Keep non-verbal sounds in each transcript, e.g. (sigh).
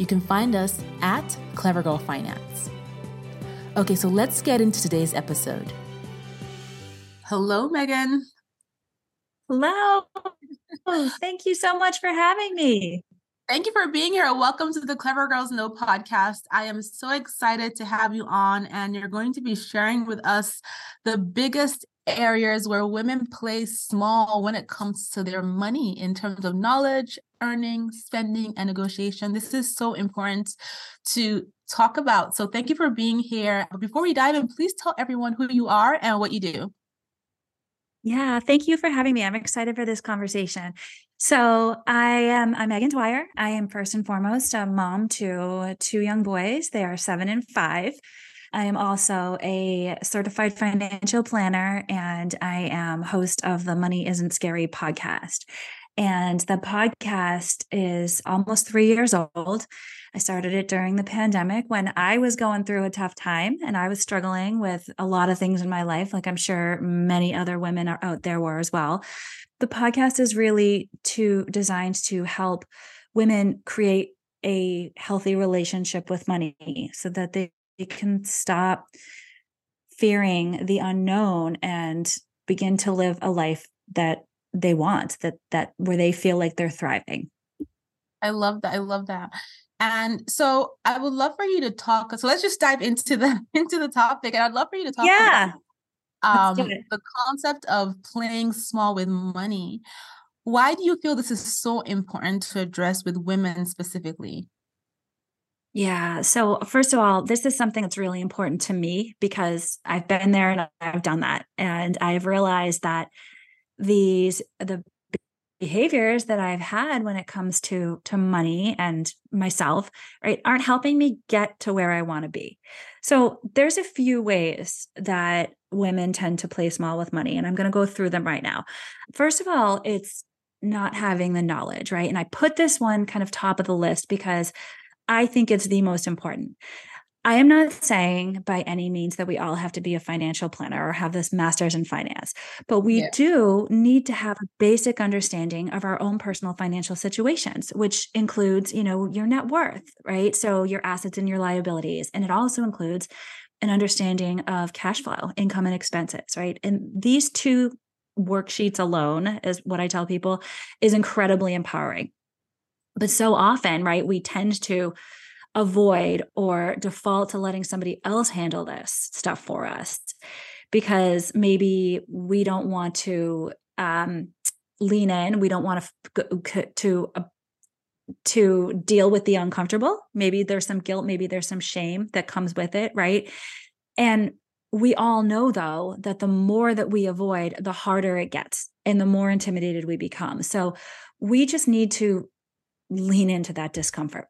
you can find us at Clever Girl Finance. Okay, so let's get into today's episode. Hello, Meghan. Hello. Thank you so much for having me. Thank you for being here. Welcome to the Clever Girls Know podcast. I am so excited to have you on, and you're going to be sharing with us the biggest areas where women play small when it comes to their money in terms of knowledge, earning, spending, and negotiation. This is so important to talk about. So thank you for being here. Before we dive in, please tell everyone who you are and what you do. Yeah, thank you for having me. I'm excited for this conversation. So I am I'm Meghan Dwyer. I am first and foremost a mom to two young boys. They are seven and five. I am also a certified financial planner and I am host of the Money Isn't Scary podcast. And the podcast is almost three years old. I started it during the pandemic when I was going through a tough time and I was struggling with a lot of things in my life, like I'm sure many other women are out there were as well. The podcast is really to designed to help women create a healthy relationship with money so that they can stop fearing the unknown and begin to live a life that they want that that where they feel like they're thriving. I love that i love that. And so i would love for you to talk so let's just dive into the (laughs) into the topic and i'd love for you to talk yeah. About um, the concept of playing small with money. Why do you feel this is so important to address with women specifically yeah. So, first of all, this is something that's really important to me because I've been there and I've done that. And I've realized that these, the behaviors that I've had when it comes to to money and myself, right, aren't helping me get to where I want to be. So, there's a few ways that women tend to play small with money and I'm going to go through them right now. First of all, it's not having the knowledge, right? And I put this one kind of top of the list because I think it's the most important. I am not saying by any means that we all have to be a financial planner or have this master's in finance, but we yeah. do need to have a basic understanding of our own personal financial situations, which includes, you know, your net worth, right? So your assets and your liabilities. And it also includes an understanding of cash flow, income and expenses, right? And these two worksheets alone is what I tell people is incredibly empowering. But so often, right, we tend to avoid or default to letting somebody else handle this stuff for us because maybe we don't want to um, lean in. We don't want to to uh, to deal with the uncomfortable. Maybe there's some guilt maybe there's some shame that comes with it right? And we all know though that the more that we avoid the harder it gets and the more intimidated we become. So we just need to lean into that discomfort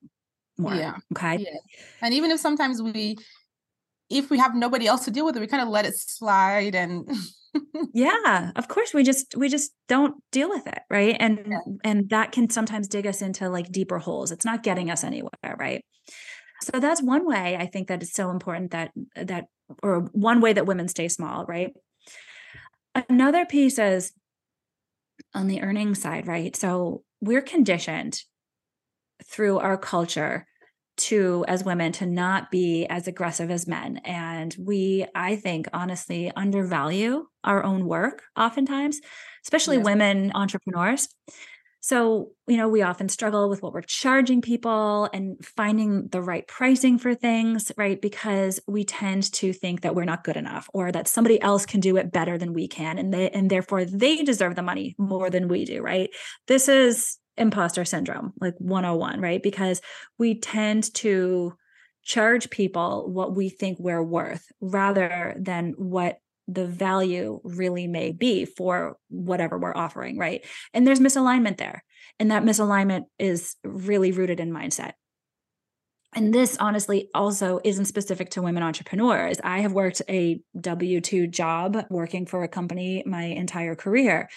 more. Yeah. Okay. Yeah. And even if sometimes we, if we have nobody else to deal with it, we kind of let it slide and. (laughs) yeah of course we just we just don't deal with it right and yeah. and that can sometimes dig us into like deeper holes it's not getting us anywhere right so that's one way i think that it's so important that that or one way that women stay small right another piece is on the earning side right so we're conditioned through our culture to as women to not be as aggressive as men and we i think honestly undervalue our own work oftentimes especially yes. women entrepreneurs so, you know, we often struggle with what we're charging people and finding the right pricing for things, right? Because we tend to think that we're not good enough or that somebody else can do it better than we can and they and therefore they deserve the money more than we do, right? This is imposter syndrome, like 101, right? Because we tend to charge people what we think we're worth rather than what the value really may be for whatever we're offering, right? And there's misalignment there. And that misalignment is really rooted in mindset. And this honestly also isn't specific to women entrepreneurs. I have worked a W 2 job working for a company my entire career.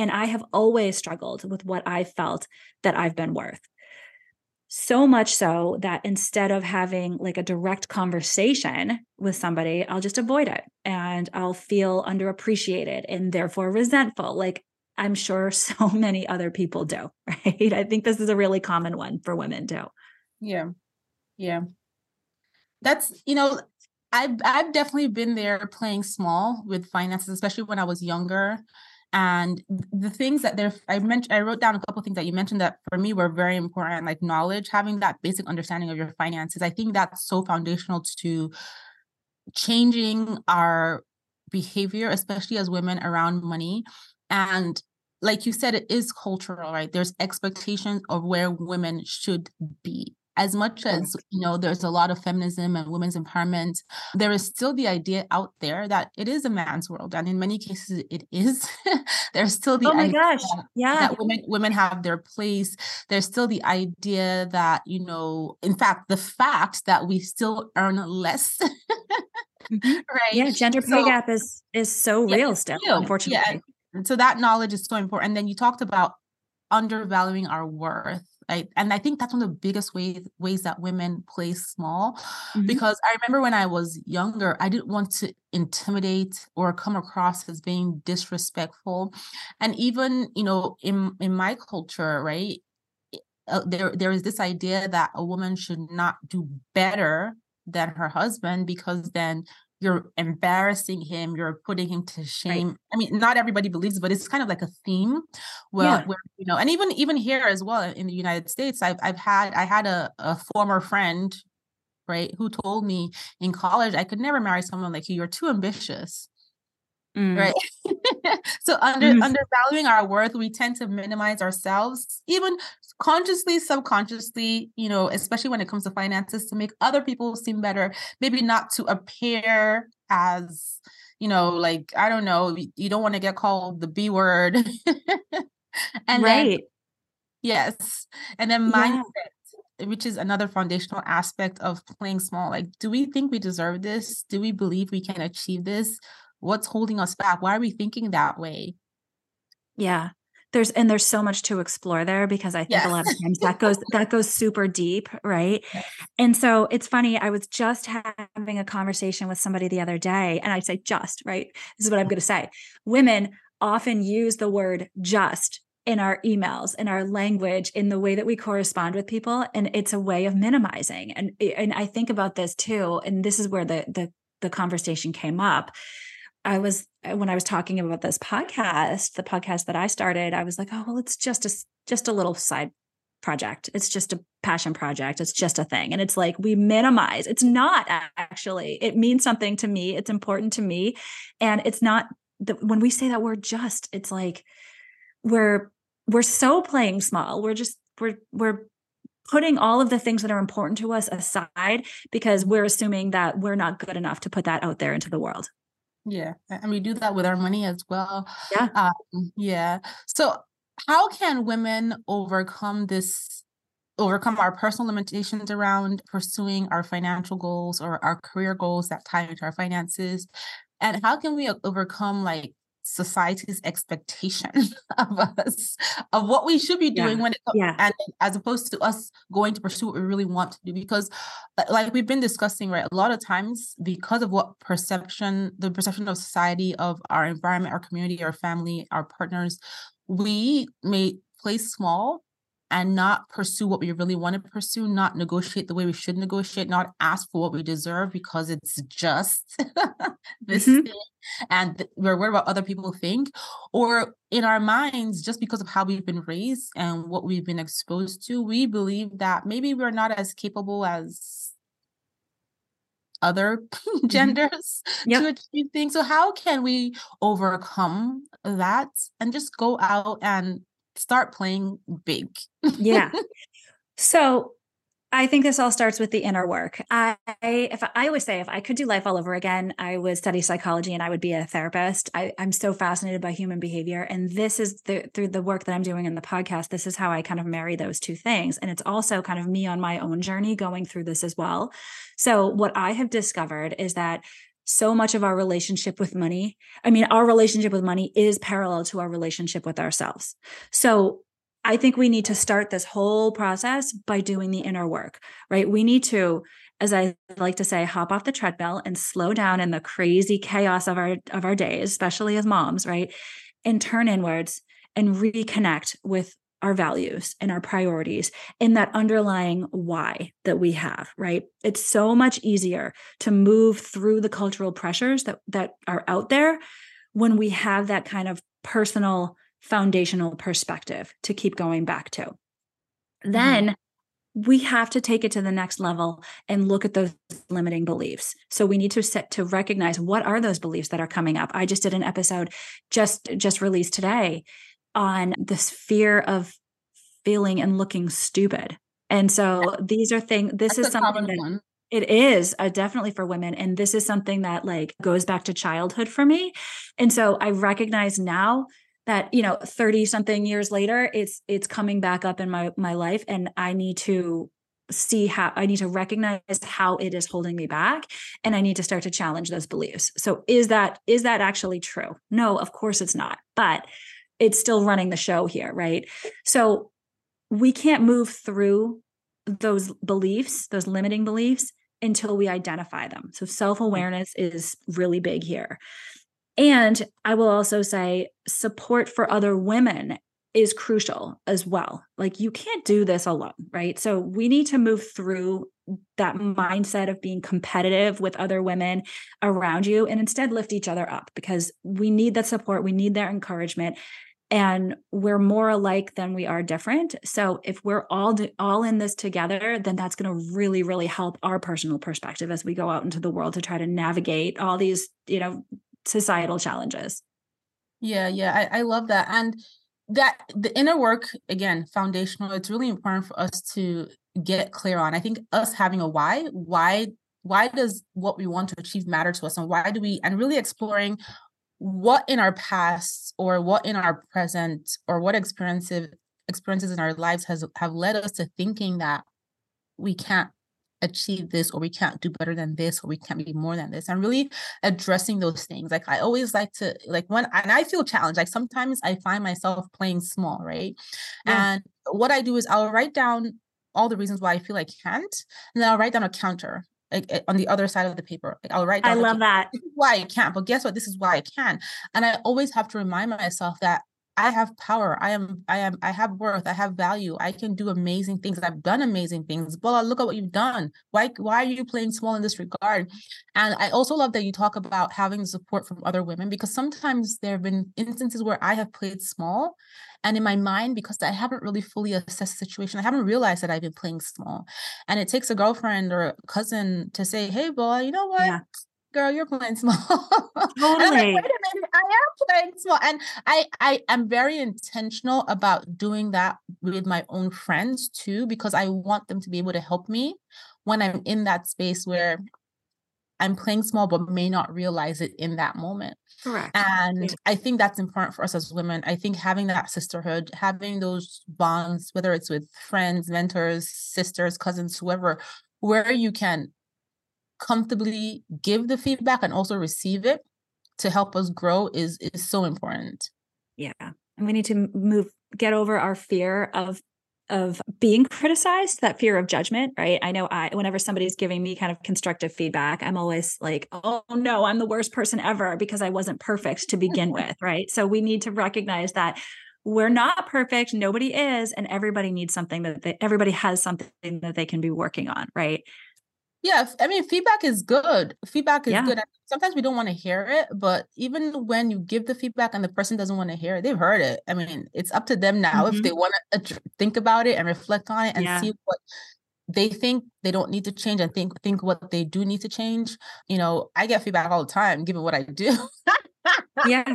And I have always struggled with what I felt that I've been worth so much so that instead of having like a direct conversation with somebody, I'll just avoid it and I'll feel underappreciated and therefore resentful. Like I'm sure (laughs) so many other people do, (laughs) right? I think this is a really common one for women too. Yeah. Yeah. That's, you know, I've I've definitely been there playing small with finances, especially when I was younger and the things that there i mentioned i wrote down a couple things that you mentioned that for me were very important like knowledge having that basic understanding of your finances. I think that's so foundational to changing our behavior especially as women around money. And like you said it is cultural right? There's expectations of where women should be as much as you know there's a lot of feminism and women's empowerment there is still the idea out there that it is a man's world and in many cases it is. (laughs) There's still the oh my gosh. Yeah. that women women have their place. There's still the idea that you know in fact the fact that we still earn less mm-hmm. (laughs) right? Yeah gender pay so, gap is is so yeah, real still unfortunately. yeah. so that knowledge is so important. And then you talked about undervaluing our worth I, and I think that's one of the biggest ways ways that women play small mm-hmm. because I remember when I was younger, I didn't want to intimidate or come across as being disrespectful. And even, you know, in in my culture, right? Uh, there there is this idea that a woman should not do better than her husband because then you're embarrassing him you're putting him to shame right. i mean not everybody believes but it's kind of like a theme where, yeah. where you know and even even here as well in the united states i've, I've had i had a, a former friend right who told me in college i could never marry someone like you you're too ambitious Mm. Right. (laughs) so under mm. undervaluing our worth, we tend to minimize ourselves, even consciously, subconsciously, you know, especially when it comes to finances, to make other people seem better, maybe not to appear as, you know, like, I don't know, you don't want to get called the B word. (laughs) and right. Then, yes. And then mindset. Yeah. Which is another foundational aspect of playing small. Like, do we think we deserve this? Do we believe we can achieve this? What's holding us back? Why are we thinking that way? Yeah. There's and there's so much to explore there because i think yes. a lot of times that goes (laughs) that goes super deep right? Yes. and so it's funny i was just having a conversation with somebody the other day and i say just right? This is what i'm going to say. Women often use the word just in our emails in our language in the way that we correspond with people and it's a way of minimizing. And and i think about this too and this is where the the the conversation came up I was uh, when I was talking about this podcast, the podcast that I started, I was like, oh well, it's just a just a little side project. It's just a passion project. It's just a thing. And it's like we minimize. It's not actually. It means something to me. It's important to me. And it's not the, when we say that word just, it's like we're we're so playing small. We're just we're we're putting all of the things that are important to us aside because we're assuming that we're not good enough to put that out there into the world. Yeah, and we do that with our money as well. Yeah. Um, yeah. So, how can women overcome this, overcome our personal limitations around pursuing our financial goals or our career goals that tie into our finances? And how can we overcome like society's expectation (laughs) of us of what we should be doing yeah. when it yeah. and as opposed to us going to pursue what we really want to do because uh, like we've been discussing right a lot of times because of what perception the perception of society of our environment our community our family our partners we may play small and not pursue what we really want to pursue, not negotiate the way we should negotiate, not ask for what we deserve because it's just (laughs) this mm-hmm. thing and we're worried about other people think, or in our minds, just because of how we've been raised and what we've been exposed to, we believe that maybe we're not as capable as other (laughs) mm-hmm. genders yep. to achieve things. So how can we overcome that and just go out and start playing big. yeah. (laughs) So I think this all starts with the inner work. I, if I always say, if I could do life all over again, I would study psychology and I would be a therapist. I, am so fascinated by human behavior, and this is the, through the work that I'm doing in the podcast. This is how I kind of marry those two things, and it's also kind of me on my own journey going through this as well. So what I have discovered is that so much of our relationship with money, I mean, our relationship with money is parallel to our relationship with ourselves. So I think we need to start this whole process by doing the inner work, right? We need to, as I like to say, hop off the treadmill and slow down in the crazy chaos of our of our days, especially as moms, right? And turn inwards and reconnect with our values and our priorities and that underlying why that we have right? It's so much easier to move through the cultural pressures that that are out there when we have that kind of personal foundational perspective to keep going back to. Mm-hmm. then we have to take it to the next level and look at those limiting beliefs. So we need to set to recognize what are those beliefs that are coming up. I just did an episode just just released today on this fear of feeling and looking stupid. And so these are things, this That's is something that one. it is uh, definitely for women. And this is something that like goes back to childhood for me. And so I recognize now that, you know, 30 something years later, it's, it's coming back up in my, my life. And I need to see how I need to recognize how it is holding me back and I need to start to challenge those beliefs. So is that is that actually true? No, of course it's not. But it's still running the show here, right? So we can't move through those beliefs, those limiting beliefs until we identify them. So self awareness is really big here. And I will also say support for other women is crucial as well. Like you can't do this alone, right? So we need to move through that mindset of being competitive with other women around you and instead lift each other up because we need that support, we need their encouragement and we're more alike than we are different. So if we're all all in this together then that's going to really really help our personal perspective as we go out into the world to try to navigate all these you know societal challenges. Yeah yeah i, I love that and that the inner work again foundational it's really important for us to get clear on. I think us having a why why why does what we want to achieve matter to us and why do we and really exploring what in our past or what in our present or what experiences experiences in our lives has have led us to thinking that we can't achieve this or we can't do better than this or we can't be more than this and really addressing those things. Like i always like to like when and i feel challenged. Like sometimes i find myself playing small right? Yeah. and what i do is i'll write down all the reasons why i feel i can't and then i'll write down a counter like eh, on the other side of the paper. Like I'll write down. I love that. This is why I can't, but guess what? This is why I can. And I always have to remind myself that I have power. I am, I am, I have worth. I have value. I can do amazing things. I've done amazing things. Well, look at what you've done. Why, why are you playing small in this regard? And I also love that you talk about having support from other women because sometimes there have been instances where I have played small and in my mind, because I haven't really fully assessed the situation, I haven't realized that I've been playing small. And it takes a girlfriend or a cousin to say, hey, boy, you know what? Yeah girl, you're playing small. (laughs) Totally. like, Wait a minute, I am playing small. And I I am very intentional about doing that with my own friends too, because I want them to be able to help me when I'm in that space where I'm playing small, but may not realize it in that moment. Correct. And I think that's important for us as women. I think having that sisterhood, having those bonds, whether it's with friends, mentors, sisters, cousins, whoever, where you can comfortably give the feedback and also receive it to help us grow is is so important. Yeah. And we need to move get over our fear of of being criticized, that fear of judgment, right? I know I, whenever somebody's giving me kind of constructive feedback, I'm always like, oh no, I'm the worst person ever because I wasn't perfect to begin (laughs) with, right? So we need to recognize that we're not perfect nobody is and everybody needs something that they, everybody has something that they can be working on right yeah i mean feedback is good feedback is yeah. good sometimes we don't want to hear it but even when you give the feedback and the person doesn't want to hear it they've heard it i mean it's up to them now mm-hmm. if they want to think about it and reflect on it and yeah. see what they think they don't need to change and think think what they do need to change you know i get feedback all the time given what i do yeah (laughs)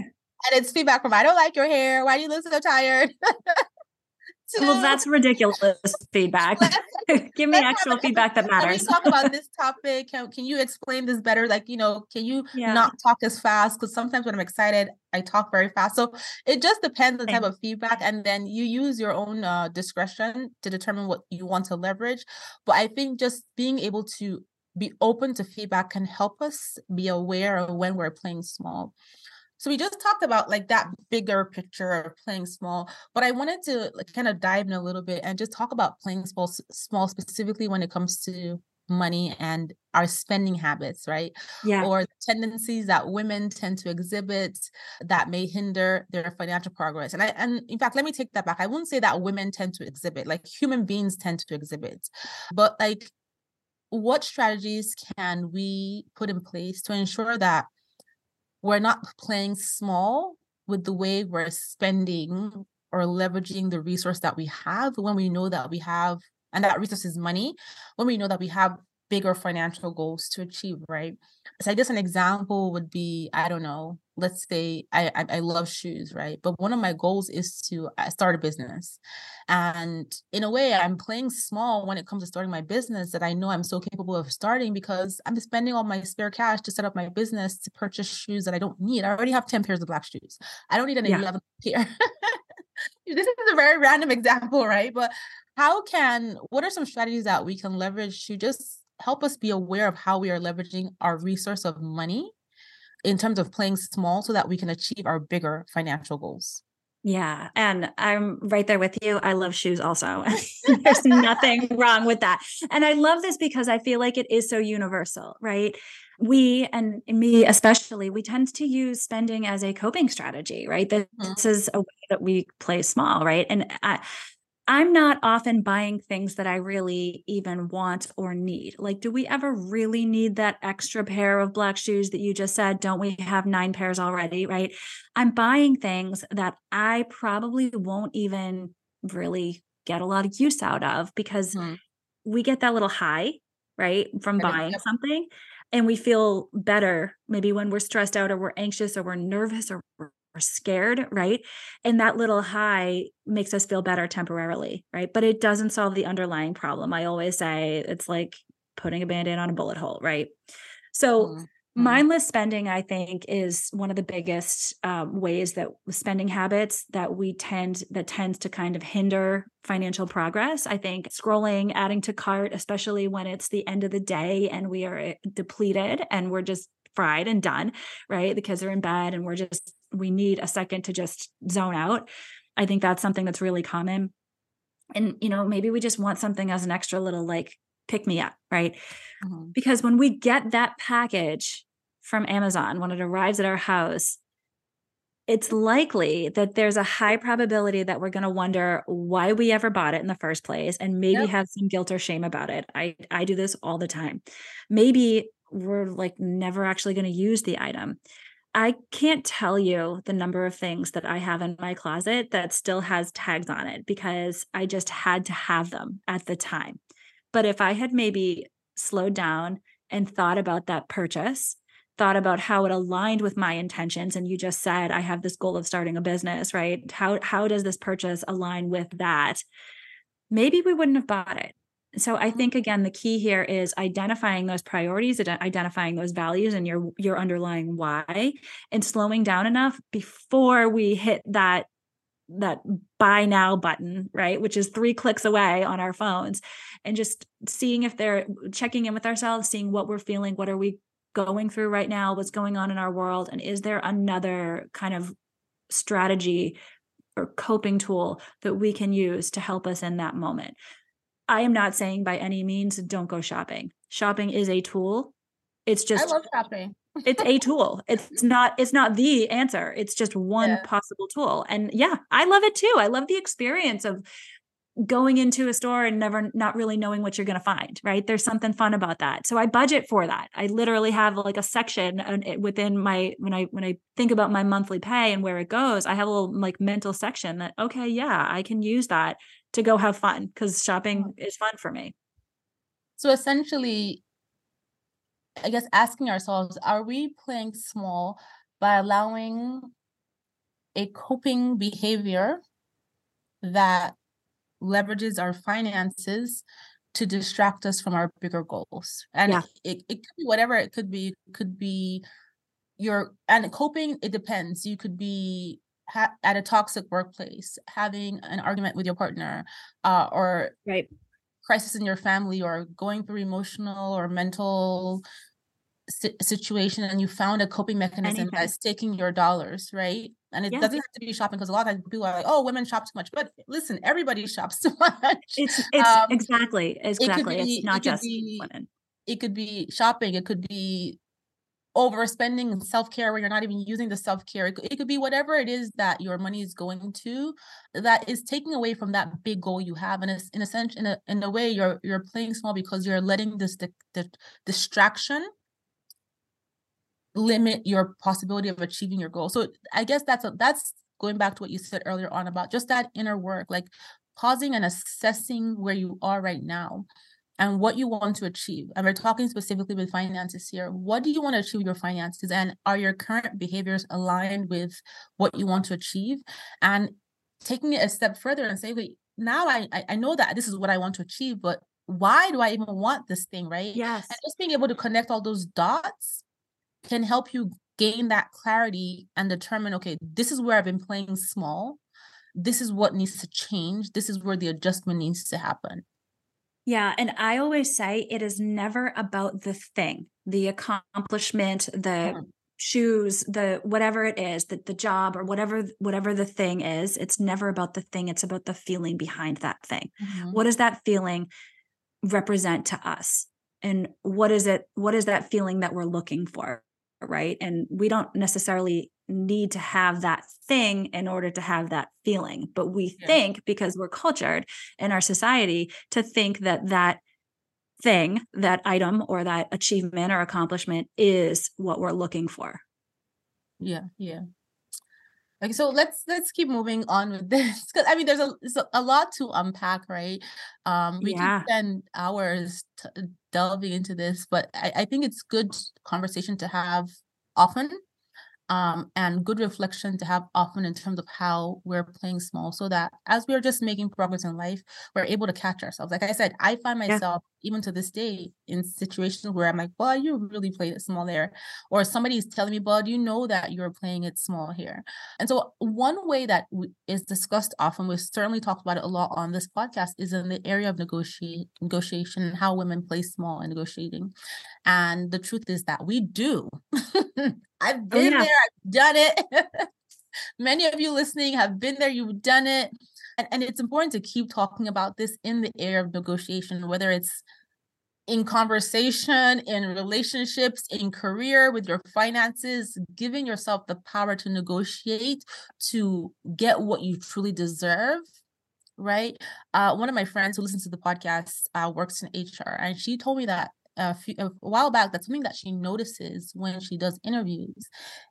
and it's feedback from I don't like your hair. Why do you look so tired? (laughs) well, that's ridiculous feedback. (laughs) Give me actual feedback that matters. Can we talk about this (laughs) topic? Can, can you explain this better? Like, you know, can you yeah. not talk as fast? Because sometimes when I'm excited, I talk very fast. So it just depends on the type of feedback. And then you use your own uh, discretion to determine what you want to leverage. But I think just being able to be open to feedback can help us be aware of when we're playing small. So we just talked about like that bigger picture of playing small, but I wanted to like, kind of dive in a little bit and just talk about playing small, small specifically when it comes to money and our spending habits, right? Yeah. Or tendencies that women tend to exhibit that may hinder their financial progress. And I and in fact, let me take that back. I wouldn't say that women tend to exhibit, like human beings tend to exhibit. But like what strategies can we put in place to ensure that we're not playing small with the way we're spending or leveraging the resource that we have. When we know that we have and that resource is money when we know that we have bigger financial goals to achieve right? So i guess an example would be i don't know let's say I, I, I love shoes right? But one of my goals is to uh, start a business. And in a way i'm playing small when it comes to starting my business that i know i'm so capable of starting because i'm spending all my spare cash to set up my business to purchase shoes that i don't need. I already have 10 pairs of black shoes. I don't need an yeah. 11 (laughs) pair. (laughs) This is a very random (laughs) example right? But how can what are some strategies that we can leverage to just help us be aware of how we are leveraging our resource of money in terms of playing small so that we can achieve our bigger financial goals. Yeah. And I'm right there with you. I love shoes also. (laughs) (laughs) There's nothing wrong with that. And I love this because I feel like it is so universal, right? We and me especially, we tend to use spending as a coping strategy, right? This mm-hmm. is a way that we play small, right? And I I'm not often buying things that I really even want or need. Like, do we ever really need that extra pair of black shoes that you just said? Don't we have nine pairs already? Right. I'm buying things that I probably won't even really get a lot of use out of because mm-hmm. we get that little high, right, from buying something. And we feel better maybe when we're stressed out or we're anxious or we're nervous or we're scared, right? And that little high makes us feel better temporarily, right? But it doesn't solve the underlying problem. I always say it's like putting a band aid on a bullet hole, right? So, mm-hmm. mindless spending, I think, is one of the biggest um, ways that spending habits that we tend that tends to kind of hinder financial progress. I think scrolling, adding to cart, especially when it's the end of the day and we are eh, depleted and we're just fried and done, right? The kids are in bed and we're just we need a second to just zone out. I think that's something that's really common. And, you know, maybe we just want something as an extra little like pick me up, right? Mm-hmm. Because when we get that package from Amazon, when it arrives at our house, it's likely that there's a high probability that we're going to wonder why we ever bought it in the first place and maybe yep. have some guilt or shame about it. I I do this all the time. Maybe we're like never actually going to use the item. I can't tell you the number of things that I have in my closet that still has tags on it because I just had to have them at the time. But if I had maybe slowed down and thought about that purchase, thought about how it aligned with my intentions and you just said I have this goal of starting a business, right? How how does this purchase align with that? Maybe we wouldn't have bought it so i think again the key here is identifying those priorities identifying those values and your your underlying why and slowing down enough before we hit that that buy now button right which is three clicks away on our phones and just seeing if they're checking in with ourselves seeing what we're feeling what are we going through right now what's going on in our world and is there another kind of strategy or coping tool that we can use to help us in that moment I am not saying by any means don't go shopping. Shopping is a tool. It's just I love shopping. it's a tool. (laughs) It's not it's not the answer. It's just one yeah. possible tool. And yeah, I love it too. I love the experience of going into a store and never not really knowing what you're going to find right there's something fun about that so i budget for that i literally have like a section within my when i when i think about my monthly pay and where it goes i have a little like mental section that okay yeah i can use that to go have fun because shopping is fun for me so essentially i guess asking ourselves are we playing small by allowing a coping behavior that leverages our finances to distract us from our bigger goals. And yeah. it, it could be whatever it could be. It could be your and coping, it depends. You could be ha- at a toxic workplace, having an argument with your partner, uh, or right crisis in your family, or going through emotional or mental situation and you found a coping mechanism Anything. that's taking your dollars, right? And it yeah. doesn't have to be shopping because a lot of people are like, "Oh, women shop too much." But listen, everybody (laughs) shops too much. It's it's um, exactly exactly. It be, it's not it just be, women. It could be shopping. It could be overspending and self-care where you're not even using the self-care. It could, be whatever it is that your money is going to that is taking away from that big goal you have. And it's in a sense in a in a way you're you're playing small because you're letting this the, the distraction limit your possibility of achieving your goal. So I guess that's a, that's going back to what you said earlier on about just that inner work, like pausing and assessing where you are right now and what you want to achieve. And we're talking specifically with finances here. What do you want to achieve your finances? And are your current behaviors aligned with what you want to achieve? And taking it a step further and say, wait, now I I know that this is what I want to achieve, but why do I even want this thing? Right. Yes. And just being able to connect all those dots can help you gain that clarity and determine okay this is where i've been playing small this is what needs to change this is where the adjustment needs to happen yeah and i always say it is never about the thing the accomplishment the hmm. shoes the whatever it is the, the job or whatever whatever the thing is it's never about the thing it's about the feeling behind that thing mm-hmm. what does that feeling represent to us and what is it what is that feeling that we're looking for right? And we don't necessarily need to have that thing in order to have that feeling, but we yeah. think because we're cultured in our society to think that that thing, that item or that achievement or accomplishment is what we're looking for. Yeah, yeah. Okay, so let's let's keep moving on with this because I mean, there's a, a lot to unpack, right? Um, we yeah. can spend hours t- delving into this, but I, I think it's good conversation to have often um, and good reflection to have often in terms of how we're playing small so that as we're just making progress in life, we're able to catch ourselves. Like I said, I find myself yeah. Even to this day in situations where I'm like, well, you really played it small there. Or somebody's telling me, well, you know that you're playing it small here. And so one way that is discussed often, we've certainly talked about it a lot on this podcast, is in the area of negotiate, negotiation and how women play small in negotiating. And the truth is that we do. (laughs) I've oh, been oh, yeah. there, I've done it. (laughs) Many of you listening have been there, you've done it. And, and it's important to keep talking about this in the area of negotiation, whether it's in conversation, in relationships, in career, with your finances, giving yourself the power to negotiate to get what you truly deserve. Right. Uh, one of my friends who listens to the podcast uh, works in HR, and she told me that a, few, a while back that something that she notices when she does interviews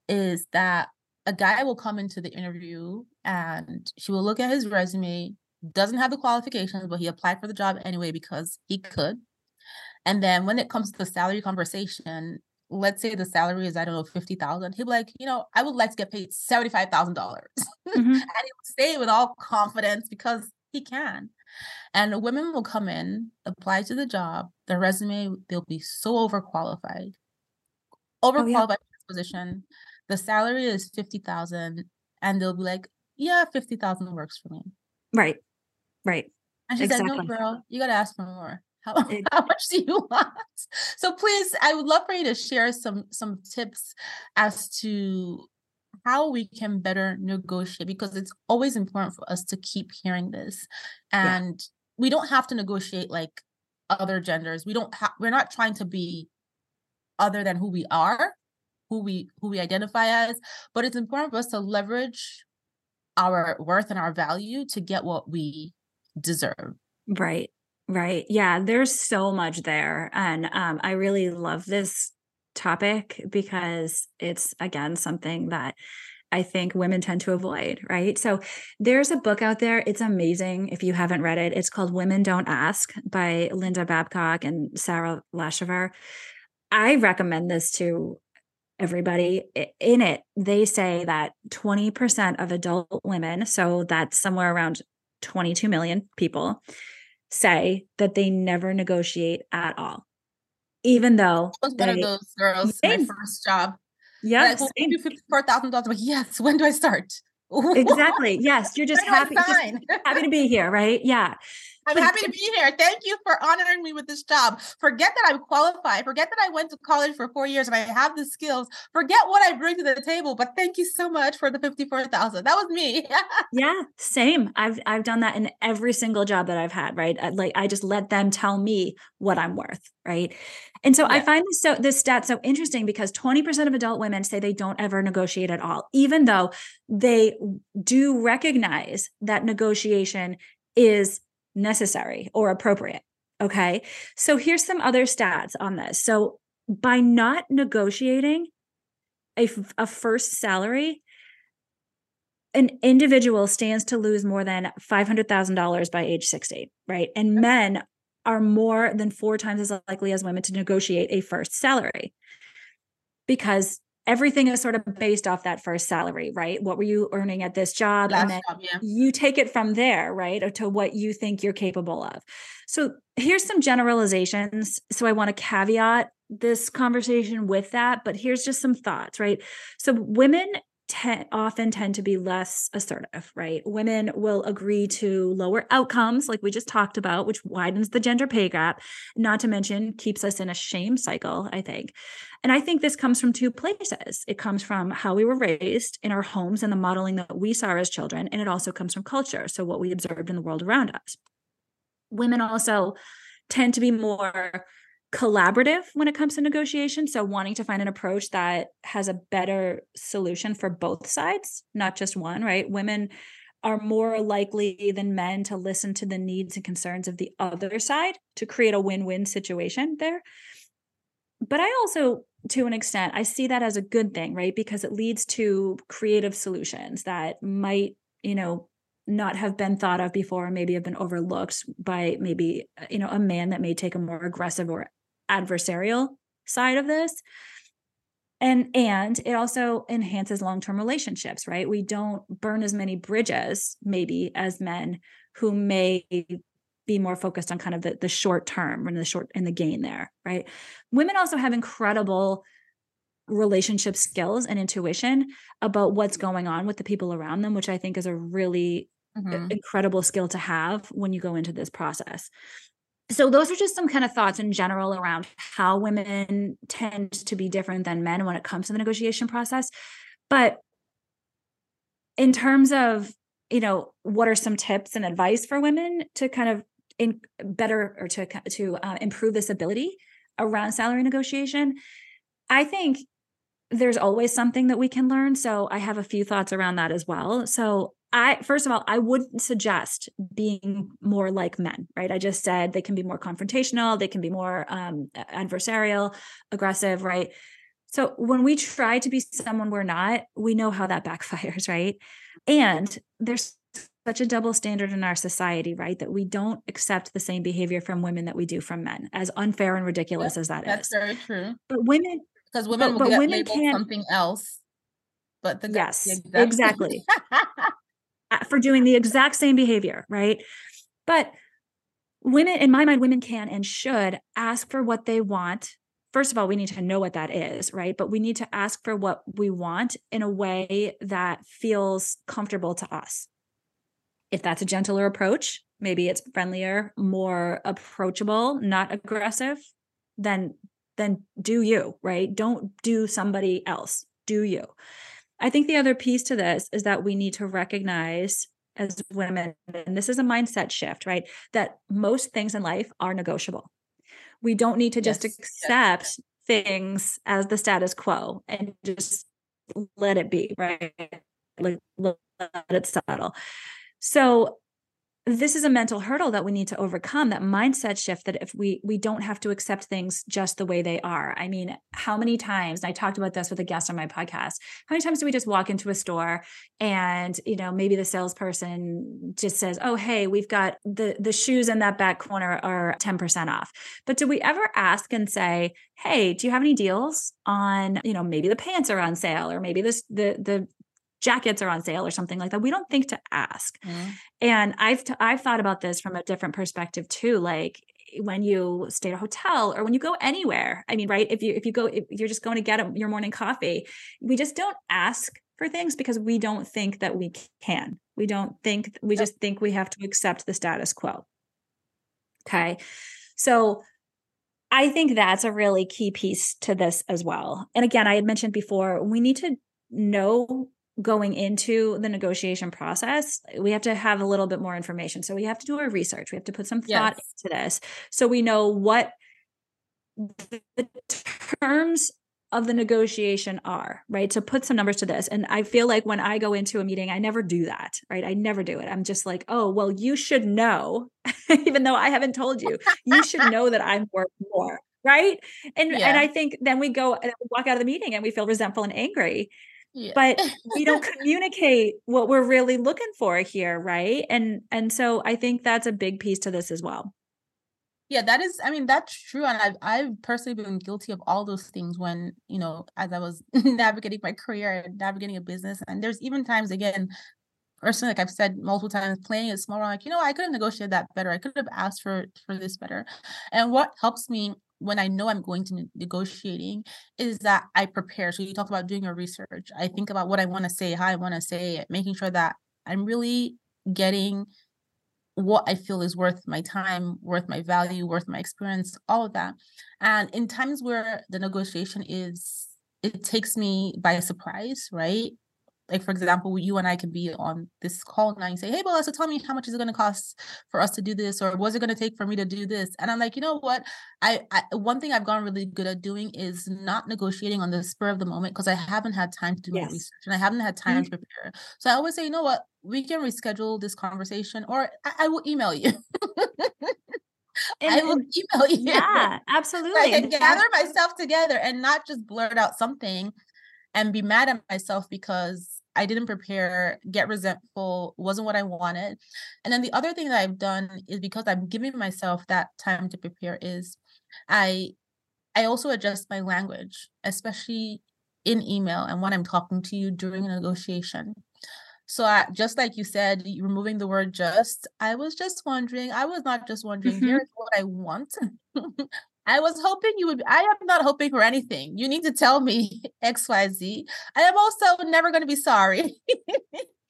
is that a guy will come into the interview and she will look at his resume doesn't have the qualifications but he applied for the job anyway because he could and then when it comes to the salary conversation let's say the salary is i don't know 50000 he'll be like you know i would like to get paid $75000 (laughs) mm-hmm. and he would say it with all confidence because he can and women will come in, apply to the job, their resume, they'll be so overqualified. Overqualified oh, yeah. for this position. The salary is 50,000 and they'll be like, "Yeah, 50,000 works for me." Right. Right. And she exactly. like, "No, girl, you got to ask for more." (laughs) How, eh how much do you want? So please, I would love for you to share some some tips as to how we can better negotiate because it's always important for us to keep hearing this and yeah. we don't have to negotiate like other genders we don't have we're not trying to be other than who we are who we who we identify as, but it's important for us to leverage our worth and our value to get what we deserve. Right. Right. Yeah, there's so much there and um I really love this topic because it's again something that I think women tend to avoid, right? So there's a book out there. It's amazing if you haven't read it. It's called Women Don't Ask by Linda Babcock and Sarah Laschever. I recommend this to everybody. In it, they say that 20% of adult women, so that's somewhere around 22 million people, say that they never negotiate at all. Even though I was one of those girls, my first job. Yeah. Like, fifty-four thousand dollars. Like, yes. When do I start? (laughs) exactly. Yes. You're just happy, just happy to be here, right? Yeah. I'm happy to (laughs) be here. Thank you for honoring me with this job. Forget that I'm qualified. Forget that I went to college for four years and I have the skills. Forget what I bring to the table. But thank you so much for the fifty-four thousand. That was me. (laughs) yeah, same. I've I've done that in every single job that I've had. Right, like I just let them tell me what I'm worth. Right, and so yeah. I find this so this stat so interesting because twenty percent of adult women say they don't ever negotiate at all, even though they do recognize that negotiation is necessary or appropriate. Okay. So here's some other stats on this. So by not negotiating a, a first salary, an individual stands to lose more than $500,000 by age 60, right? And men are more than four times as likely as women to negotiate a first salary because everything is sort of based off that first salary, right? What were you earning at this job? Last and then job, yeah. you take it from there, right? To what you think you're capable of. So here's some generalizations. So I want to caveat this conversation with that, but here's just some thoughts, right? So women te- often tend to be less assertive, right? Women will agree to lower outcomes, like we just talked about, which widens the gender pay gap, not to mention keeps us in a shame cycle, I think. And I think this comes from two places. It comes from how we were raised in our homes and the modeling that we saw as children, and it also comes from culture. So, what we observed in the world around us. Women also tend to be more collaborative when it comes to negotiation. So, wanting to find an approach that has a better solution for both sides, not just one, right? Women are more likely than men to listen to the needs and concerns of the other side to create a win win situation there. But I also, to an extent, I see that as a good thing, right? Because it leads to creative solutions that might, you know, not have been thought of before maybe have been overlooked by maybe you know a man that may take a more aggressive or adversarial side of this. And and it also enhances long-term relationships right? We don't burn as many bridges maybe as men who may be more focused on kind of the, the short term and the short and the gain there right? Women also have incredible relationship skills and intuition about what's going on with the people around them which i think is a really mm-hmm. incredible skill to have when you go into this process so those are just some kind of thoughts in general around how women tend to be different than men when it comes to the negotiation process. But in terms of you know what are some tips and advice for women to kind of in better or to to uh, improve this ability around salary negotiation i think there's always something that we can learn. So i have a few thoughts around that as well. So I first of all, I wouldn't suggest being more like men, right? I just said they can be more confrontational, they can be more um, adversarial, aggressive, right? So when we try to be someone we're not, we know how that (laughs) backfires, right? And there's such a double standard in our society, right? That we don't accept the same behavior from women that we do from men, as unfair and ridiculous as that that's is. very true. But women, because women but, will but get women labeled something else. But the yes, exactly. (laughs) (laughs) Uh, for doing the exact same behavior, right? But women, in my mind, women can and should ask for what they want. First of all, we need to know what that is, right? But we need to ask for what we want in a way that feels comfortable to us. If that's a gentler approach, maybe it's friendlier, more approachable, not aggressive, then then do you, right? Don't do somebody else. Do you. I think the other piece to this is that we need to recognize as women, and this is a mindset shift, right? That most things in life are negotiable. We don't need to just yes, accept yes. things as the status quo and just let it be, right? Like let it settle. So this is a mental hurdle that we need to overcome that mindset shift that if we we don't have to accept things just the way they are i mean how many times i talked about this with a guest on my podcast how many times do we just walk into a store and you know maybe the salesperson just says oh hey we've got the the shoes in that back corner are 10% off but do we ever ask and say hey do you have any deals on you know maybe the pants are on sale or maybe this the the jackets are on sale or something like that. We don't think to ask. Mm-hmm. And I've t- I've thought about this from a different perspective too. Like eh, when you stay at a hotel or when you go anywhere. I mean, right? If you if you go if you're just going to get a, your morning coffee, we just don't ask for things because we don't think that we can. We don't think we just think we have to accept the status quo. Okay. So I think that's a really key piece to this as well. And again, I had mentioned before, we need to know going into the negotiation process, we have to have a little bit more information. So we have to do our research. We have to put some thought yes. into this so we know what the terms of the negotiation are, right? To put some numbers to this. And I feel like when I go into a meeting, I never do that, right? I never do it. I'm just like, oh, well, you should know, (laughs) even though I haven't told you, you should (laughs) know that I'm worth more. Right. And yeah. and I think then we go and walk out of the meeting and we feel resentful and angry yeah. but (laughs) we don't communicate what we're really looking for here right? And and so i think that's a big piece to this as well. Yeah that is i mean that's true and i've, I've personally been guilty of all those things when you know as i was (laughs) navigating my career and navigating a business and there's even times again personally like i've said multiple times playing it small I'm like you know i could have negotiated that better. I could have asked for for this better. And what helps me when I know I'm going to negotiating is that I prepare. So you talk about doing your research. I think about what I want to say, how I want to say it, making sure that I'm really getting what I feel is worth my time, worth my value, worth my experience, all of that. And in times where the negotiation is, it takes me by surprise, right? Like for example you and i can be on this call now and say hey well so tell me how much is it going to cost for us to do this or what's it going to take for me to do this and i'm like you know what I, I one thing i've gotten really good at doing is not negotiating on the spur of the moment because i haven't had time to do yes. my research and i haven't had time mm-hmm. to prepare so i always say you know what we can reschedule this conversation or i, I will email you (laughs) And, I will email you. Yeah, absolutely. So I can gather myself together and not just blurt out something and be mad at myself because I didn't prepare, get resentful, wasn't what I wanted. And then the other thing that I've done is because I'm giving myself that time to prepare is I I also adjust my language, especially in email and when I'm talking to you during a negotiation. So I, just like you said, removing the word just, I was just wondering, I was not just wondering, mm-hmm. here's what I want. (laughs) I was hoping you would. I am not hoping for anything. You need to tell me (laughs) X, Y, Z. I am also never going to be sorry (laughs)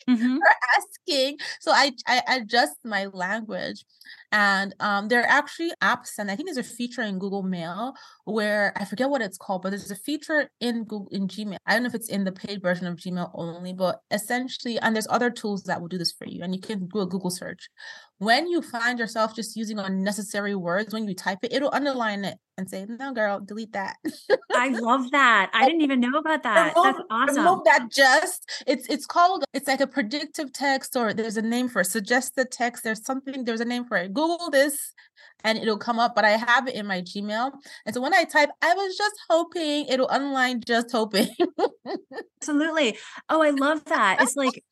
mm-hmm. for asking. So I, I adjust my language. And um, there are actually apps, and I think there's a feature in Google Mail where I forget what it's called, but there's a feature in Google in Gmail. I don't know if it's in the paid version of Gmail only, but essentially, and there's other tools that will do this for you, and you can do a Google search when you find yourself just using unnecessary words when you type it, it'll underline it and say, "No, girl, delete that." I love that. I didn't even know about that. Remove, That's awesome. Remove that. Just it's it's called it's like a predictive text, or there's a name for it. Suggested text. There's something. There's a name for it. Google this, and it'll come up. But I have it in my Gmail, and so when I type, I was just hoping it'll underline. Just hoping. (laughs) Absolutely. Oh, I love that. It's like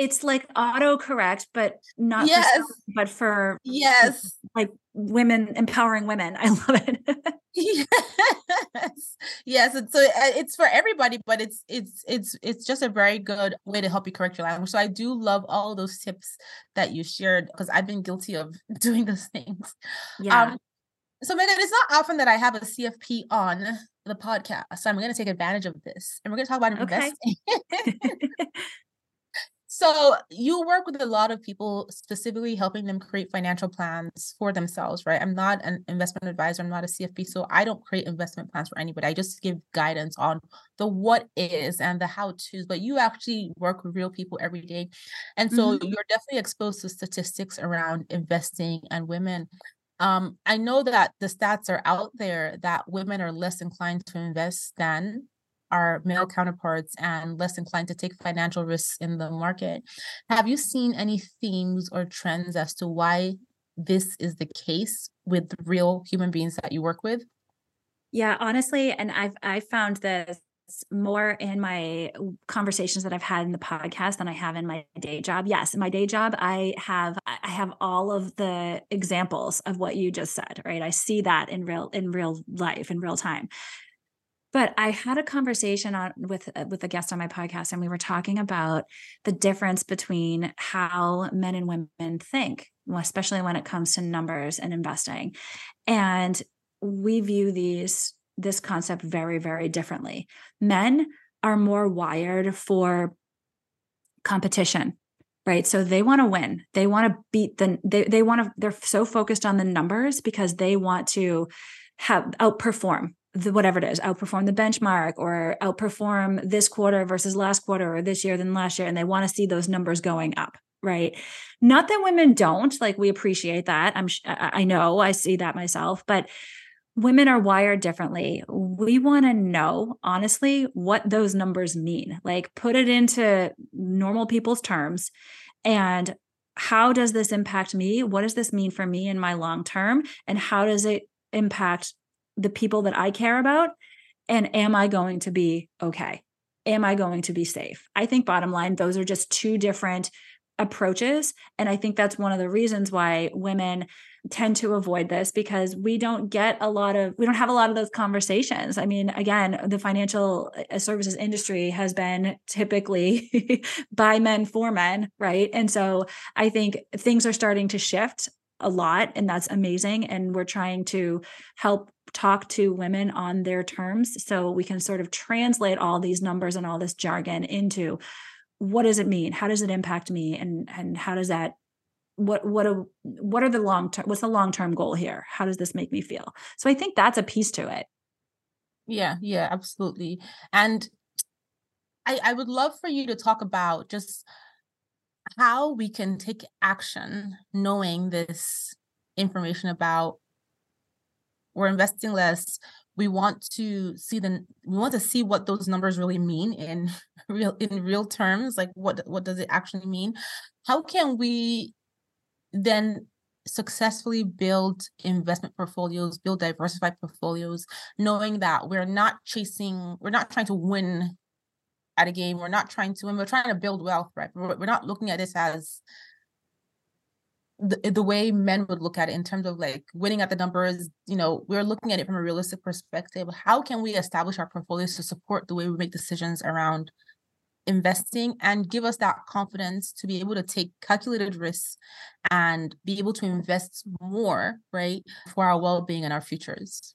it's like autocorrect, but not yes. for, but for yes, like women empowering women. (laughs) I love it. (laughs) yes, yes. And so uh, it's for everybody, but it's it's it's it's just a very good way to help you correct your language. So I do love all those tips that you shared because I've been guilty of (laughs) doing those things. Yeah. Um, so Meghan, it's not often that I have a CFP on the podcast. So I'm going to take advantage of this, and we're going to talk about okay. investing. So you work with a lot of people, specifically helping them create financial plans for themselves, right? I'm not an investment advisor. I'm not a CFP, so I don't create investment plans for anybody. I just give guidance on the what is and the how tos. But you actually work with real people every day, and so mm-hmm. you're definitely exposed to statistics around investing and women. Um, I know that the stats are out there that women are less inclined to invest than our male counterparts and less inclined to take financial risks in the market. Have you seen any themes or trends as to why this is the case with real human beings that you work with? Yeah, honestly, and I've I found this more in my conversations that I've had in the podcast than I have in my day job. Yes, in my day job, I have I have all of the examples of what you just said, right? I see that in real in real life in real time. But I had a conversation on with uh, with a guest on my podcast, and we were talking about the difference between how men and women think, especially when it comes to numbers and investing. And we view these this concept very, very differently. Men are more wired for competition right so they want to win they want to beat the they, they want to they're so focused on the numbers because they want to have outperform the whatever it is outperform the benchmark or outperform this quarter versus last quarter or this year than last year and they want to see those numbers going up right? Not that women don't like we appreciate that. I'm i know i see that myself but women are wired differently. We want to know honestly what those numbers mean. Like put it into normal people's terms and how does this impact me? What does this mean for me in my long term? And how does it impact the people that I care about? And am I going to be okay? Am I going to be safe? I think, bottom line, those are just two different approaches. And I think that's one of the reasons why women tend to avoid this because we don't get a lot of we don't have a lot of those conversations i mean again the financial uh, services industry has been typically (laughs) by men for men right and so i think things are starting to shift a lot and that's amazing and we're trying to help talk to women on their terms so we can sort of translate all these numbers and all this jargon into what does it mean? How does it impact me? And and how does that what what a, what are the long term what's the long term goal here? How does this make me feel? So i think that's a piece to it. Yeah yeah absolutely. And i i would love for you to talk about just how we can take action knowing this information about we're investing less we want to see the we want to see what those numbers really mean in (laughs) real in real terms like what what does it actually mean? How can we then successfully build investment portfolios build diversified portfolios knowing that we're not chasing we're not trying to win at a game we're not trying to win we're trying to build wealth right? We're not looking at this as the, eh, the way men would look at it in terms of like winning at the numbers you know we're looking at it from a realistic perspective. How can we establish our portfolios to support the way we make decisions around investing and give us that confidence to be able to take calculated risks and be able to invest more right for our well-being and our futures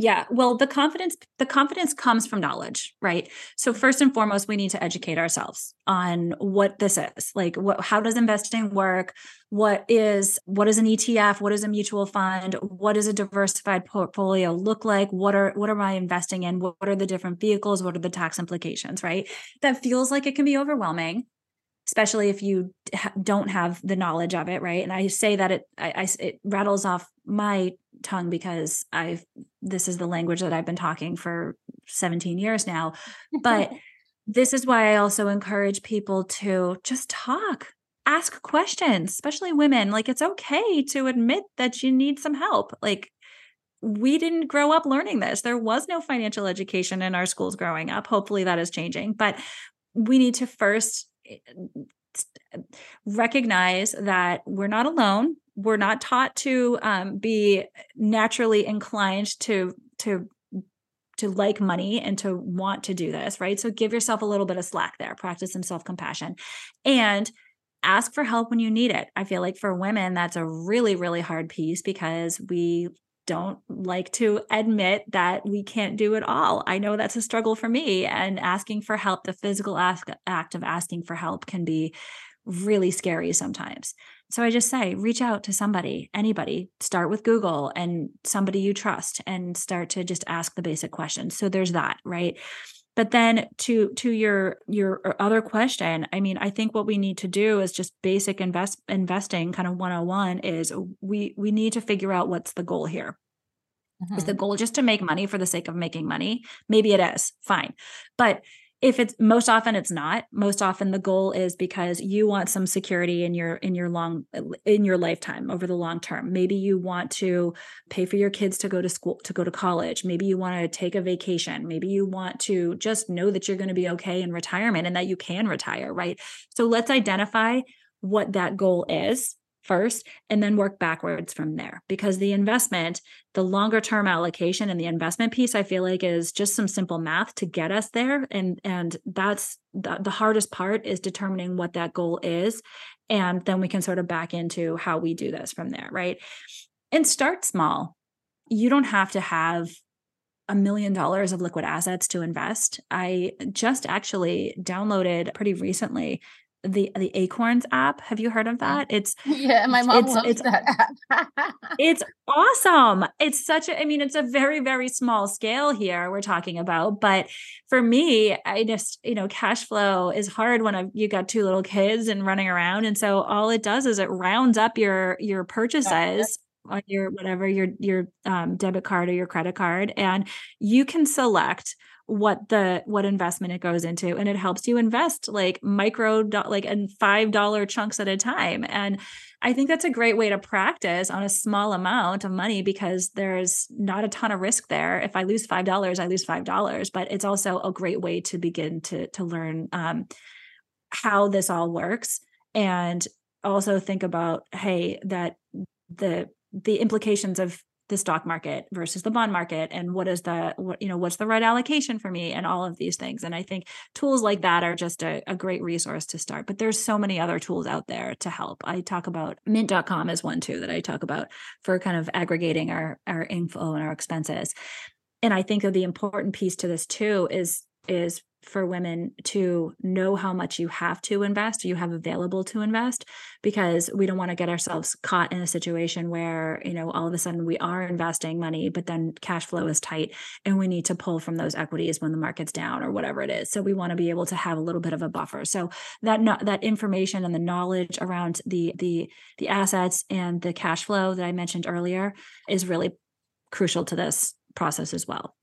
yeah, well, the confidence the confidence comes from knowledge, right? So first and foremost, we need to educate ourselves on what this is. Like what how does investing work? What is what is an ETF? What is a mutual fund? What does a diversified portfolio look like? What are what am I investing in? What, what are the different vehicles? What are the tax implications, right? That feels like it can be overwhelming especially if you don't have the knowledge of it right and i say that it I, I, it rattles off my tongue because i've this is the language that i've been talking for 17 years now but (laughs) this is why i also encourage people to just talk ask questions especially women like it's okay to admit that you need some help like we didn't grow up learning this. There was no financial education in our schools growing up. Hopefully that is changing. But we need to first recognize that we're not alone. We're not taught to um, be naturally inclined to to to like money and to want to do this right? So give yourself a little bit of slack there. Practice some self-compassion. And ask for help when you need it. I feel like for women that's a really really hard piece because we don't like to admit that we can't do it all. I know that's a struggle for me. And asking for help, the physical act, of asking for help can be really scary sometimes. So I just say, reach out to somebody, anybody, start with Google and somebody you trust and start to just ask the basic questions. So there's that, right? But then to to your your uh, other question i mean i think what we need to do is just basic invest investing kind of 101 is we we need to figure out what's the goal here mm-hmm. is the mm-hmm. goal just to make money for the sake of making money maybe it is fine but if it's most often it's not. Most often the goal is because you want some security in your in your long in your lifetime over the long term. Maybe you want to pay for your kids to go to school to go to college. Maybe you want to take a vacation. Maybe you want to just know that you're going to be okay in retirement and that you can retire right? So let's identify what that goal is first and then work backwards from there. Because the investment the longer term allocation and the investment piece i feel like is just some simple math to get us there and and that's the, the hardest part is determining what that goal is and then we can sort of back into how we do this from there right? And start small. You don't have to have a million dollars of liquid assets to invest. I just actually downloaded pretty recently the the Acorns app. Have you heard of that? It's (laughs) yeah, my mom it's, loves it's, that app. (laughs) it's awesome. It's such a I mean, it's a very, very small scale here we're talking about. But for me, I just, you know, cash flow is hard when I've, you got two little kids and running around. And so all it does is it rounds up your your purchases on your whatever your your um, debit card or your credit card and you can select what the what investment it goes into and it helps you invest like micro like and five dollar chunks at a time. And i think that's a great way to practice on a small amount of money because there's not a ton of risk there. If i lose five dollars i lose five dollars but it's also a great way to begin to to learn um, how this all works and also think about hey that the the implications of the stock market versus the bond market and what is the what you know what's the right allocation for me and all of these things. And i think tools like that are just a, a great resource to start but there's so many other tools out there to help. I talk about mint.com as one too that i talk about for kind of aggregating our our info and our expenses. And i think of the important piece to this too is is for women to know how much you have to invest, you have available to invest, because we don't want to get ourselves caught in a situation where, you know, all of a sudden we are investing money, but then cash flow is tight and we need to pull from those equities when the market's down or whatever it is. So we want to be able to have a little bit of a buffer. So that no, that information and the knowledge around the the the assets and the cash flow that I mentioned earlier is really crucial to this process as well.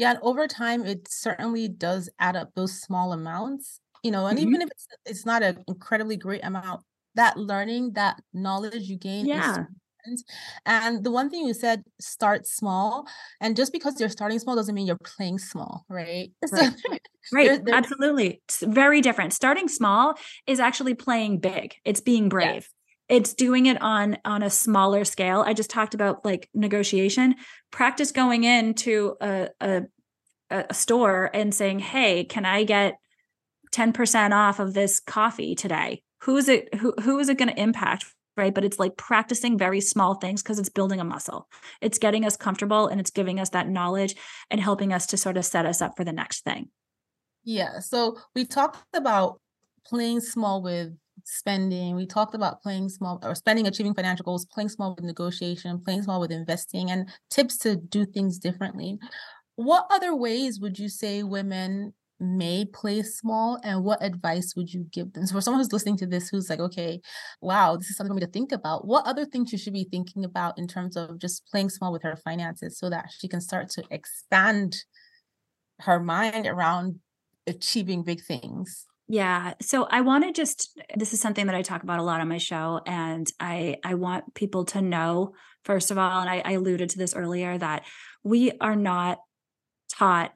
Yeah, and over time, it certainly does add up those small amounts, you know, and mm-hmm. even if it's, it's not an incredibly great amount, that learning, that knowledge you gain yeah. And the one thing you said, start small. And just because you're starting small doesn't mean you're playing small, right? (laughs) Right, right. They're, they're, absolutely. It's very different. Starting small is actually playing big. It's being brave. It's doing it on on a smaller scale. I just talked about like negotiation. Practice going into a, a, a store and saying hey can i get 10% off of this coffee today? Who is it who, who is it going to impact right? But it's like practicing very small things because it's building a muscle. It's getting us comfortable and it's giving us that knowledge and helping us to sort of set us up for the next thing. Yeah so we talked about playing small with spending. We talked about playing small or spending, achieving financial goals, playing small with negotiation, playing small with investing, and tips to do things differently. What other ways would you say women may play small and what advice would you give them so for someone who's listening to this who's like okay wow this is something for me to think about what other things she should be thinking about in terms of just playing small with her finances so that she can start to expand her mind around achieving big things yeah. So I want to just this is something that I talk about a lot on my show and I I want people to know first of all and I, I alluded to this earlier that we are not taught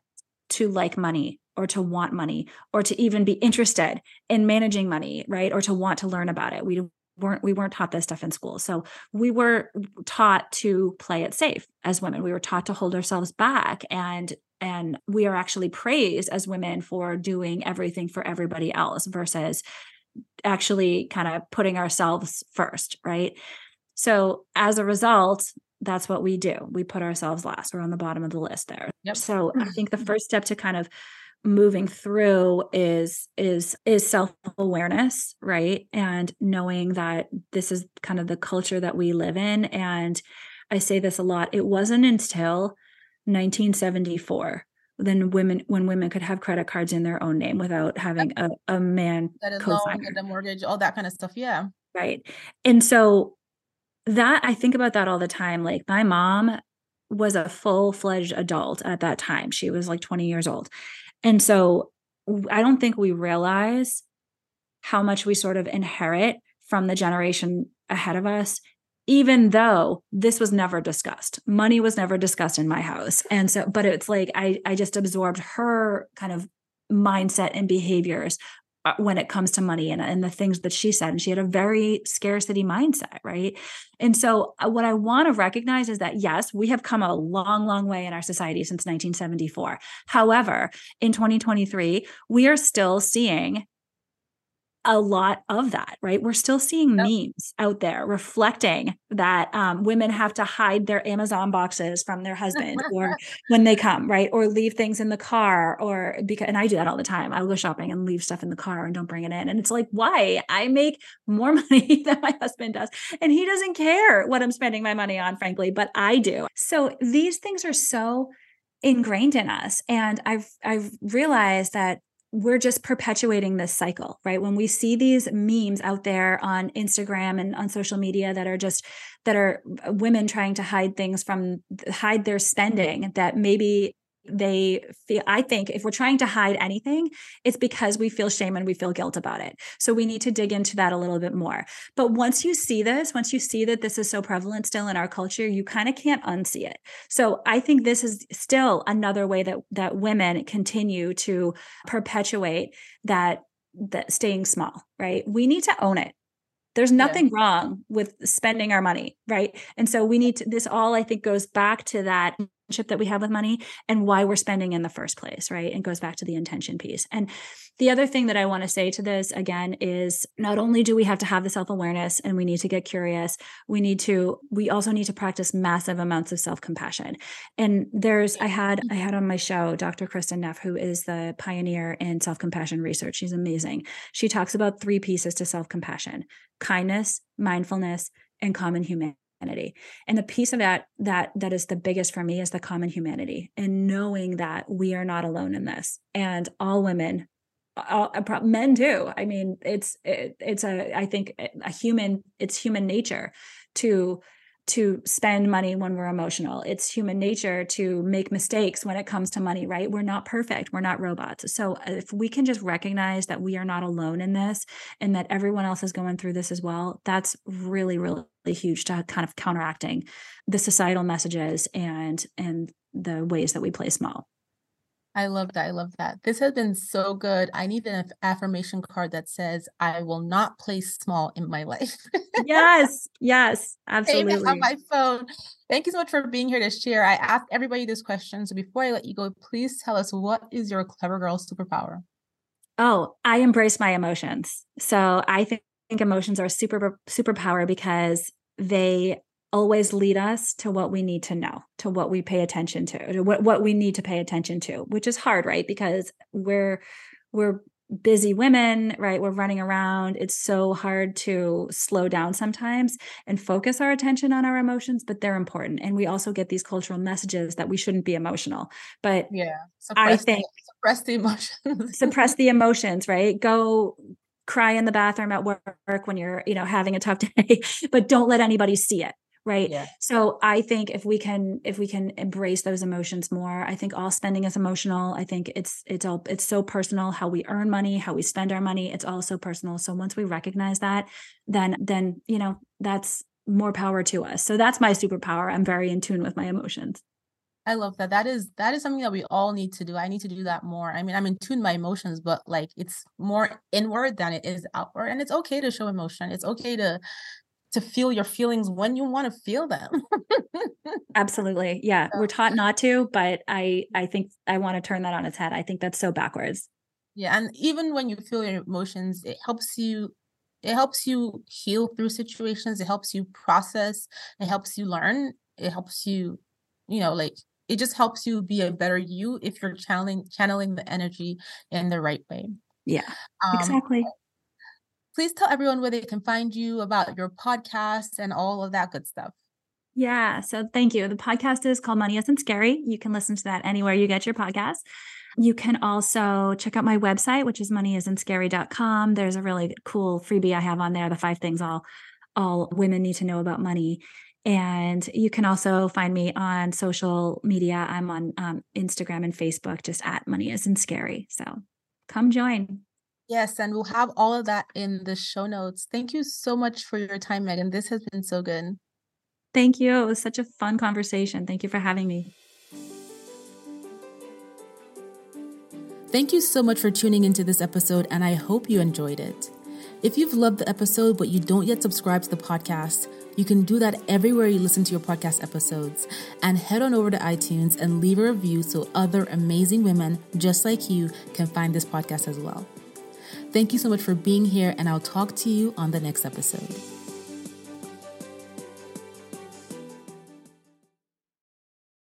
to like money or to want money or to even be interested in managing money, right? Or to want to learn about it. We weren't we weren't taught this stuff in school. So we were taught to play it safe as women. We were taught to hold ourselves back and and we are actually praised as women for doing everything for everybody else versus actually kind of putting ourselves first right? So as a result that's what we do. We put ourselves last. We're on the bottom of the list there. Yep. so i mm-hmm. think the mm-hmm. first step to kind of moving through is is is self-awareness right? And knowing that this is kind of the culture that we live in. And i say this a lot. It wasn't until 1974 than women when women could have credit cards in their own name without having a, a man that loan, the mortgage, all that kind of stuff. Yeah. Right. And so that I think about that all the time. Like my mom was a full-fledged adult at that time. She was like 20 years old. And so I don't think we realize how much we sort of inherit from the generation ahead of us even though this was never discussed. Money was never discussed in my house. And so but it's like i i just absorbed her kind of mindset and behaviors uh, when it comes to money and, and the things that she said. And she had a very scarcity mindset right? And so uh, what i want to recognize is that yes we have come a long long way in our society since 1974 however in 2023 we are still seeing a lot of that, right? We're still seeing yep. memes out there reflecting that um, women have to hide their Amazon boxes from their husband or (laughs) when they come, right? Or leave things in the car or because, and I do that all the time. I'll go shopping and leave stuff in the car and don't bring it in. And it's like, why? I make more (laughs) money than my husband does. And he doesn't care what I'm spending my money on, frankly, but I do. So these things are so ingrained in us. And I've, I've realized that we're just perpetuating this cycle, right? When we see these memes out there on Instagram and on social media that are just that are uh, women trying to hide things from hide their spending that maybe they feel i think if we're trying to hide anything it's because we feel shame and we feel guilt about it. So we need to dig into that a little bit more. But once you see this once you see that this is so prevalent still in our culture you kind of can't unsee it. So i think this is still another way that that women continue to perpetuate that that staying small right? We need to own it. There's nothing yeah. wrong with spending our money right? And so we need to this all i think goes back to that that we have with money and why we're spending in the first place, right? And goes back to the intention piece. And the other thing that I want to say to this again is not only do we have to have the self awareness and we need to get curious, we need to, we also need to practice massive amounts of self compassion. And there's, I had, I had on my show Dr. Kristin Neff, who is the pioneer in self compassion research. She's amazing. She talks about three pieces to self compassion kindness, mindfulness, and common humanity humanity. And the piece of that that that is the biggest for me is the common humanity and knowing that we are not alone in this and all women all, uh, men too. I mean it's it, it's a i think a human it's human nature to to spend money when we're emotional. It's human nature to make mistakes when it comes to money, right? We're not perfect. We're not robots. So uh, if we can just recognize that we are not alone in this and that everyone else is going through this as well, that's really, really huge to kind of counteracting the societal messages and and the ways that we play small. I love that. I love that. This has been so good. I need an affirmation card that says, I will not play small in my life. yes. Yes. (laughs) Absolutely. on my phone. Thank you so much for being here to share. I ask everybody this question. So before I let you go, please tell us what is your clever girl superpower? Oh, I embrace my emotions. So I think emotions are super superpower because they always lead us to what we need to know, to what we pay attention to, to what, what we need to pay attention to, which is hard, right? Because we're we're busy women, right? We're running around. It's so hard to slow down sometimes and focus our attention on our emotions, but they're important. And we also get these cultural messages that we shouldn't be emotional. But yeah, suppress I think the, (laughs) suppress the emotions. suppress the emotions, right? Go cry in the bathroom at work when you're, you know, having a tough (laughs) day, but don't let anybody see it right yeah. so i think if we can if we can embrace those emotions more i think all spending is emotional i think it's it's all it's so personal how we earn money how we spend our money it's all so personal so once we recognize that then then you know that's more power to us so that's my superpower i'm very in tune with my emotions I love that. That is that is something that we all need to do. I need to do that more. I mean, I'm in tune my emotions, but like it's more inward than it is outward. And it's okay to show emotion. It's okay to to feel your feelings when you want to feel them. (laughs) Absolutely. Yeah. We're taught not to, but I I think I want to turn that on its head. I think that's so backwards. Yeah, and even when you feel your emotions, it helps you it helps you heal through situations, it helps you process, it helps you learn, it helps you, you know, like it just helps you be a better you if you're channeling channeling the energy in the right way. Yeah. Um, exactly please tell everyone where they can find you about your podcast and all of that good stuff. Yeah. So thank you. The podcast is called Money Isn't Scary. You can listen to that anywhere you get your podcast. You can also check out my website, which is moneyisntscary.com. There's a really cool freebie I have on there, the five things all all women need to know about money. And you can also find me on social media. I'm on um, Instagram and Facebook, just at Money Isn't Scary. So come join. Yes, and we'll have all of that in the show notes. Thank you so much for your time, Meghan. This has been so good. Thank you. It was such a fun conversation. Thank you for having me. Thank you so much for tuning into this episode, and I hope you enjoyed it. If you've loved the episode but you don't yet subscribe to the podcast, you can do that everywhere you listen to your podcast episodes. And head on over to iTunes and leave a review so other amazing women just like you can find this podcast as well. Thank you so much for being here, and I'll talk to you on the next episode.